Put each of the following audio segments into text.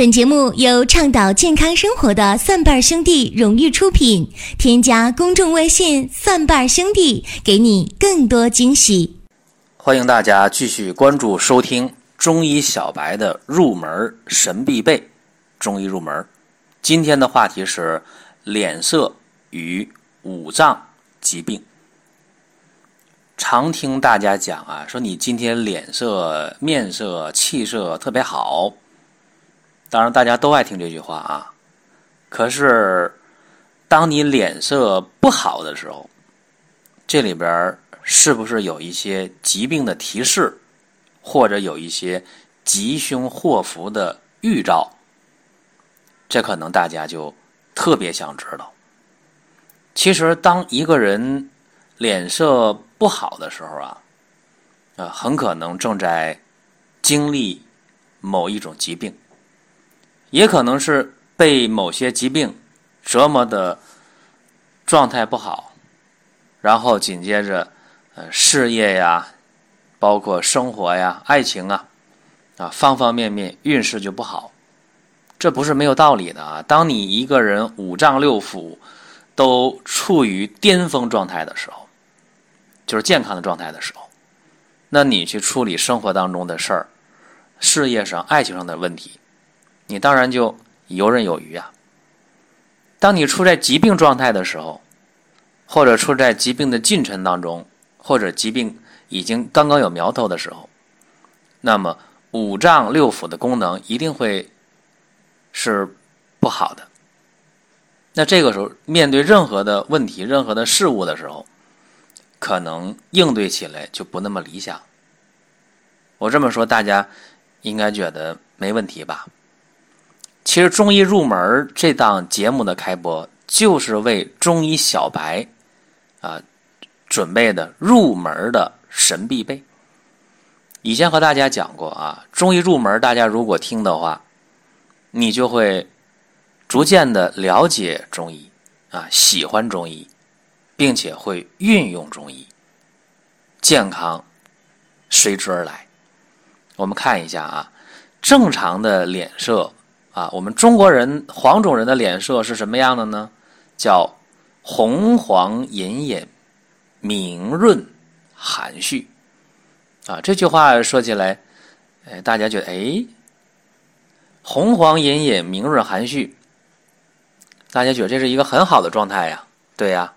本节目由倡导健康生活的蒜瓣兄弟荣誉出品。添加公众微信“蒜瓣兄弟”，给你更多惊喜。欢迎大家继续关注收听中医小白的入门神必备中医入门。今天的话题是脸色与五脏疾病。常听大家讲啊，说你今天脸色、面色、气色特别好。当然，大家都爱听这句话啊。可是，当你脸色不好的时候，这里边是不是有一些疾病的提示，或者有一些吉凶祸福的预兆？这可能大家就特别想知道。其实，当一个人脸色不好的时候啊，啊，很可能正在经历某一种疾病。也可能是被某些疾病折磨的状态不好，然后紧接着，呃，事业呀，包括生活呀、爱情啊，啊，方方面面运势就不好。这不是没有道理的啊！当你一个人五脏六腑都处于巅峰状态的时候，就是健康的状态的时候，那你去处理生活当中的事儿、事业上、爱情上的问题。你当然就游刃有余啊。当你处在疾病状态的时候，或者处在疾病的进程当中，或者疾病已经刚刚有苗头的时候，那么五脏六腑的功能一定会是不好的。那这个时候面对任何的问题、任何的事物的时候，可能应对起来就不那么理想。我这么说，大家应该觉得没问题吧？其实中医入门这档节目的开播，就是为中医小白啊准备的入门的神必备。以前和大家讲过啊，中医入门，大家如果听的话，你就会逐渐的了解中医啊，喜欢中医，并且会运用中医，健康随之而来。我们看一下啊，正常的脸色。啊，我们中国人黄种人的脸色是什么样的呢？叫红黄隐隐、明润含蓄。啊，这句话说起来，哎，大家觉得哎，红黄隐隐、明润含蓄，大家觉得这是一个很好的状态呀？对呀，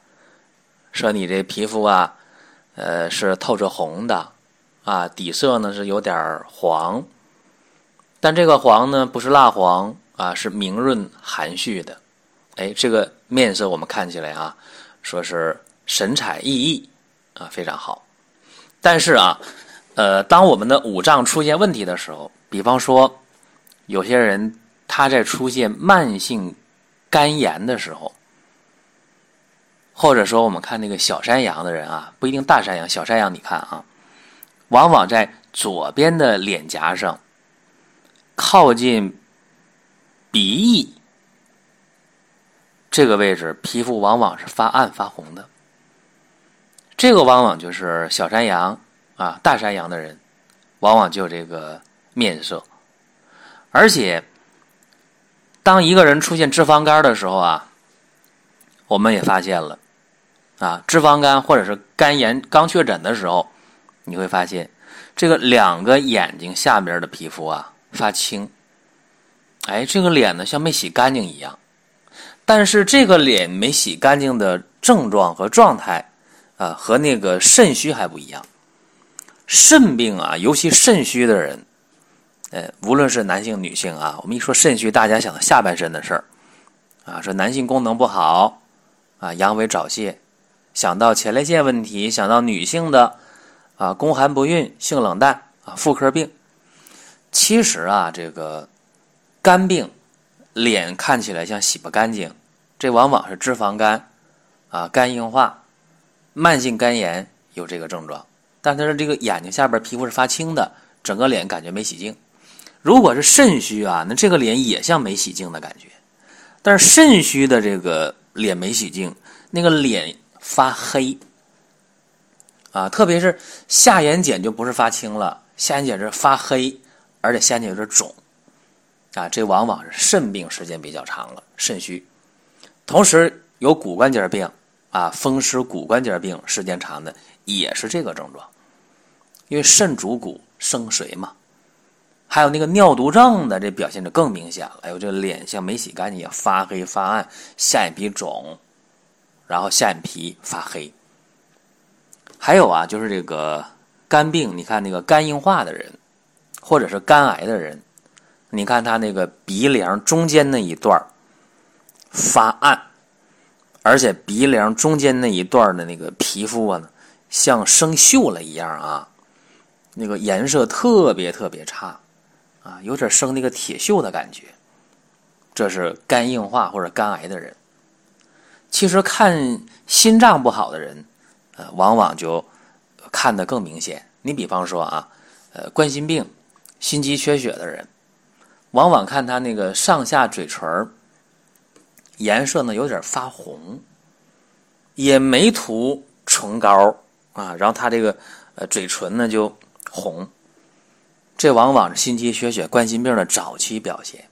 说你这皮肤啊，呃，是透着红的，啊，底色呢是有点黄。但这个黄呢，不是蜡黄啊，是明润含蓄的。哎，这个面色我们看起来啊，说是神采奕奕啊，非常好。但是啊，呃，当我们的五脏出现问题的时候，比方说有些人他在出现慢性肝炎的时候，或者说我们看那个小山羊的人啊，不一定大山羊，小山羊你看啊，往往在左边的脸颊上。靠近鼻翼这个位置，皮肤往往是发暗发红的。这个往往就是小山羊啊，大山羊的人，往往就这个面色。而且，当一个人出现脂肪肝的时候啊，我们也发现了啊，脂肪肝或者是肝炎刚确诊的时候，你会发现这个两个眼睛下边的皮肤啊。发青，哎，这个脸呢像没洗干净一样，但是这个脸没洗干净的症状和状态，啊，和那个肾虚还不一样。肾病啊，尤其肾虚的人，呃，无论是男性女性啊，我们一说肾虚，大家想到下半身的事儿，啊，说男性功能不好，啊，阳痿早泄，想到前列腺问题，想到女性的，啊，宫寒不孕、性冷淡啊，妇科病。其实啊，这个肝病，脸看起来像洗不干净，这往往是脂肪肝啊，肝硬化、慢性肝炎有这个症状。但它是这个眼睛下边皮肤是发青的，整个脸感觉没洗净。如果是肾虚啊，那这个脸也像没洗净的感觉。但是肾虚的这个脸没洗净，那个脸发黑啊，特别是下眼睑就不是发青了，下眼睑是发黑。而且下眼有点肿，啊，这往往是肾病时间比较长了，肾虚。同时有骨关节病啊，风湿骨关节病时间长的也是这个症状，因为肾主骨生髓嘛。还有那个尿毒症的，这表现就更明显了。哎呦，这脸像没洗干净一样，发黑发暗，下眼皮肿，然后下眼皮发黑。还有啊，就是这个肝病，你看那个肝硬化的人，或者是肝癌的人，你看他那个鼻梁中间那一段发暗，而且鼻梁中间那一段的那个皮肤啊，像生锈了一样啊，那个颜色特别特别差。啊，有点生那个铁锈的感觉，这是肝硬化或者肝癌的人。其实看心脏不好的人，呃，往往就看得更明显。你比方说啊，呃，冠心病、心肌缺血的人，往往看他那个上下嘴唇颜色呢有点发红，也没涂唇膏啊，然后他这个呃嘴唇呢就红。这往往是心肌缺血、冠心病的早期表现。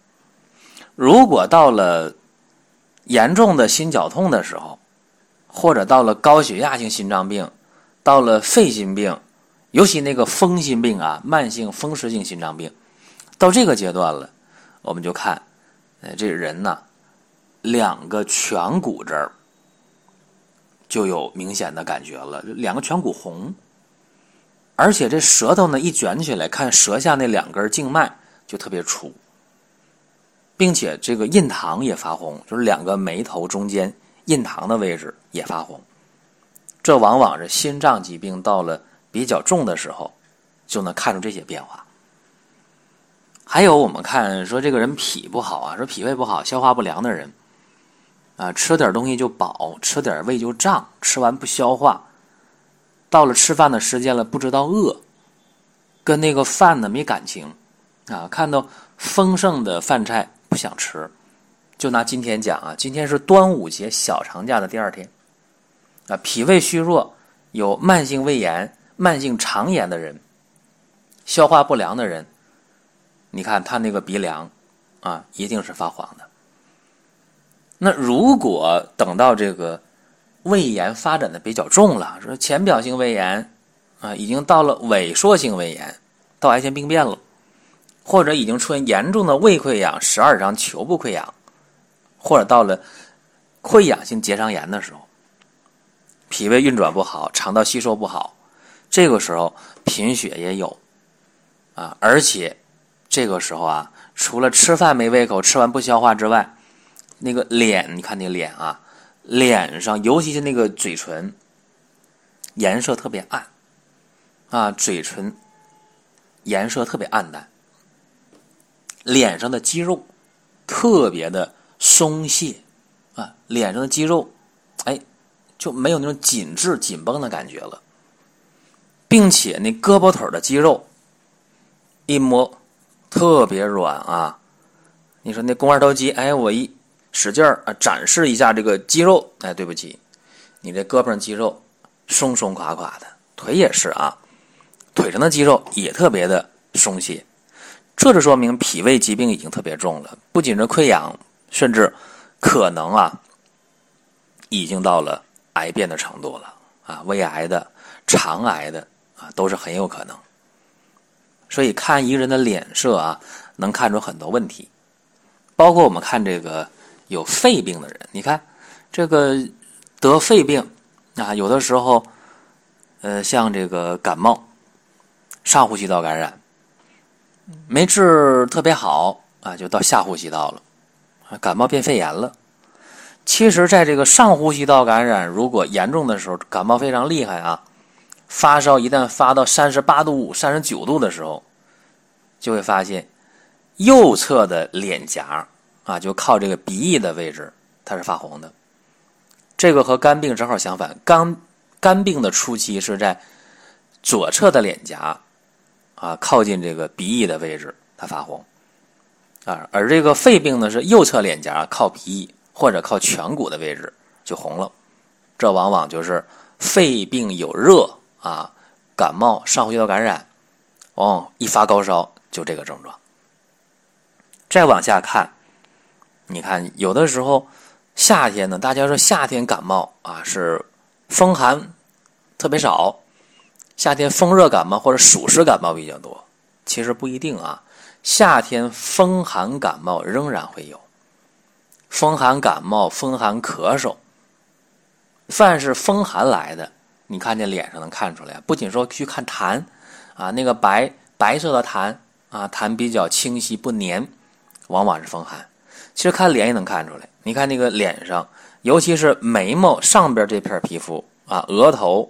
如果到了严重的心绞痛的时候，或者到了高血压性心脏病，到了肺心病，尤其那个风心病啊，慢性风湿性心脏病，到这个阶段了，我们就看，呃，这人呢，两个颧骨这儿就有明显的感觉了，两个颧骨红。而且这舌头呢一卷起来，看舌下那两根静脉就特别粗，并且这个印堂也发红，就是两个眉头中间印堂的位置也发红。这往往是心脏疾病到了比较重的时候，就能看出这些变化。还有我们看说这个人脾不好啊，说脾胃不好、消化不良的人啊，吃点东西就饱，吃点胃就胀，吃完不消化。到了吃饭的时间了，不知道饿，跟那个饭呢没感情，啊，看到丰盛的饭菜不想吃。就拿今天讲啊，今天是端午节小长假的第二天，啊，脾胃虚弱、有慢性胃炎、慢性肠炎的人，消化不良的人，你看他那个鼻梁，啊，一定是发黄的。那如果等到这个。胃炎发展的比较重了，说浅表性胃炎啊，已经到了萎缩性胃炎，到癌前病变了，或者已经出现严重的胃溃疡、十二指肠球部溃疡，或者到了溃疡性结肠炎的时候，脾胃运转不好，肠道吸收不好，这个时候贫血也有。啊，而且这个时候啊，除了吃饭没胃口、吃完不消化之外，那个脸，你看那个脸啊。脸上，尤其是那个嘴唇，颜色特别暗，啊，嘴唇颜色特别暗淡，脸上的肌肉特别的松懈，啊，脸上的肌肉，哎，就没有那种紧致、紧绷的感觉了，并且那胳膊腿的肌肉一摸特别软啊，你说那肱二头肌，哎，我一。使劲儿啊，展示一下这个肌肉。哎，对不起，你这胳膊上肌肉松松垮垮的，腿也是啊，腿上的肌肉也特别的松懈，这就说明脾胃疾病已经特别重了，不仅是溃疡，甚至可能啊，已经到了癌变的程度了啊，胃癌的、肠癌的啊，都是很有可能。所以看一个人的脸色啊，能看出很多问题，包括我们看这个。有肺病的人，你看这个得肺病啊，有的时候，呃，像这个感冒、上呼吸道感染没治特别好啊，就到下呼吸道了，感冒变肺炎了。其实，在这个上呼吸道感染如果严重的时候，感冒非常厉害啊，发烧一旦发到三十八度五、三十九度的时候，就会发现右侧的脸颊。啊，就靠这个鼻翼的位置，它是发红的。这个和肝病正好相反，肝肝病的初期是在左侧的脸颊，啊，靠近这个鼻翼的位置，它发红。啊，而这个肺病呢，是右侧脸颊靠鼻翼或者靠颧骨的位置就红了。这往往就是肺病有热啊，感冒、上呼吸道感染，哦一发高烧就这个症状。再往下看，你看有的时候夏天呢，大家说夏天感冒啊是风寒特别少，夏天风热感冒或者暑湿感冒比较多，其实不一定啊。夏天风寒感冒仍然会有，风寒感冒、风寒咳嗽，凡是风寒来的，你看见脸上能看出来。不仅说去看痰啊，那个白白色的痰啊，痰比较清晰不粘，往往是风寒。其实看脸也能看出来，你看那个脸上，尤其是眉毛上边这片皮肤啊，额头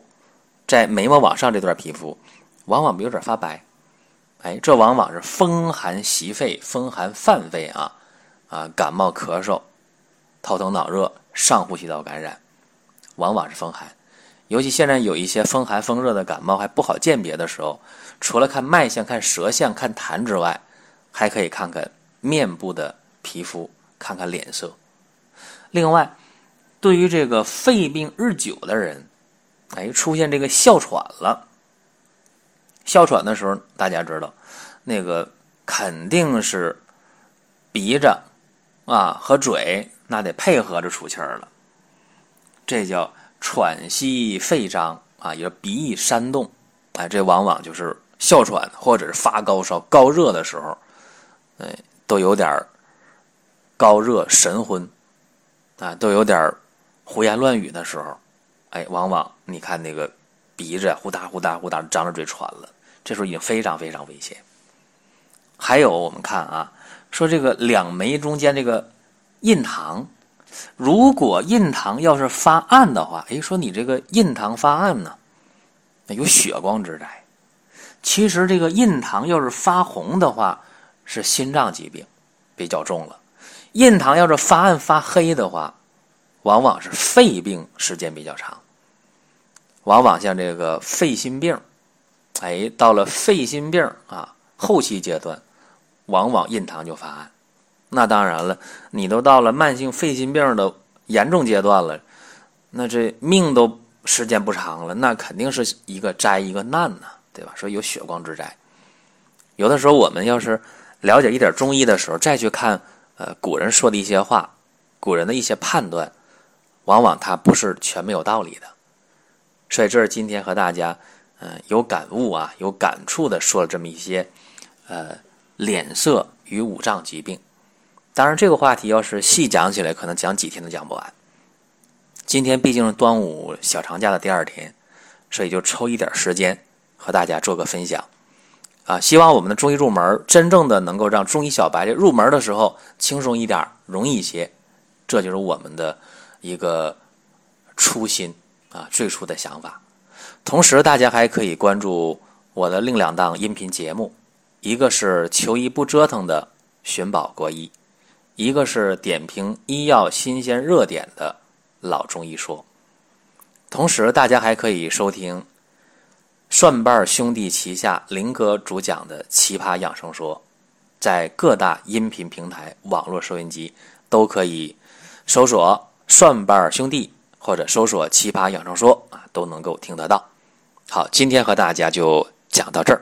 在眉毛往上这段皮肤，往往有点发白。哎，这往往是风寒袭肺、风寒犯肺啊，啊，感冒、咳嗽、头疼脑热、上呼吸道感染，往往是风寒。尤其现在有一些风寒、风热的感冒还不好鉴别的时候，除了看脉象、看舌象、看痰之外，还可以看看面部的皮肤，看看脸色。另外，对于这个肺病日久的人，哎，出现这个哮喘了。哮喘的时候，大家知道，那个肯定是鼻子啊和嘴那得配合着出气儿了，这叫喘息肺张啊，也鼻翼煽动，哎，这往往就是哮喘或者是发高烧、高热的时候，哎，都有点高热神昏啊，都有点胡言乱语的时候，哎，往往你看那个。鼻子呼哒呼哒呼哒张着嘴喘了，这时候已经非常非常危险。还有我们看啊，说这个两眉中间这个印堂，如果印堂要是发暗的话，哎，说你这个印堂发暗呢，那有血光之灾。其实这个印堂要是发红的话，是心脏疾病比较重了；印堂要是发暗发黑的话，往往是肺病时间比较长。往往像这个肺心病，哎，到了肺心病啊后期阶段，往往印堂就发暗。那当然了，你都到了慢性肺心病的严重阶段了，那这命都时间不长了，那肯定是一个灾一个难呐，对吧？说有血光之灾。有的时候我们要是了解一点中医的时候，再去看呃古人说的一些话，古人的一些判断，往往它不是全没有道理的。所以这是今天和大家，嗯，有感悟啊，有感触的说了这么一些，呃，脸色与五脏疾病。当然，这个话题要是细讲起来，可能讲几天都讲不完。今天毕竟是端午小长假的第二天，所以就抽一点时间和大家做个分享。啊，希望我们的中医入门真正的能够让中医小白这入门的时候轻松一点，容易一些。这就是我们的一个初心。啊，最初的想法。同时，大家还可以关注我的另两档音频节目，一个是“求医不折腾”的寻宝国医，一个是点评医药新鲜热点的老中医说。同时，大家还可以收听蒜瓣兄弟旗下林哥主讲的《奇葩养生说》，在各大音频平台、网络收音机都可以搜索“蒜瓣兄弟”。或者搜索“奇葩养生说”啊，都能够听得到。好，今天和大家就讲到这儿。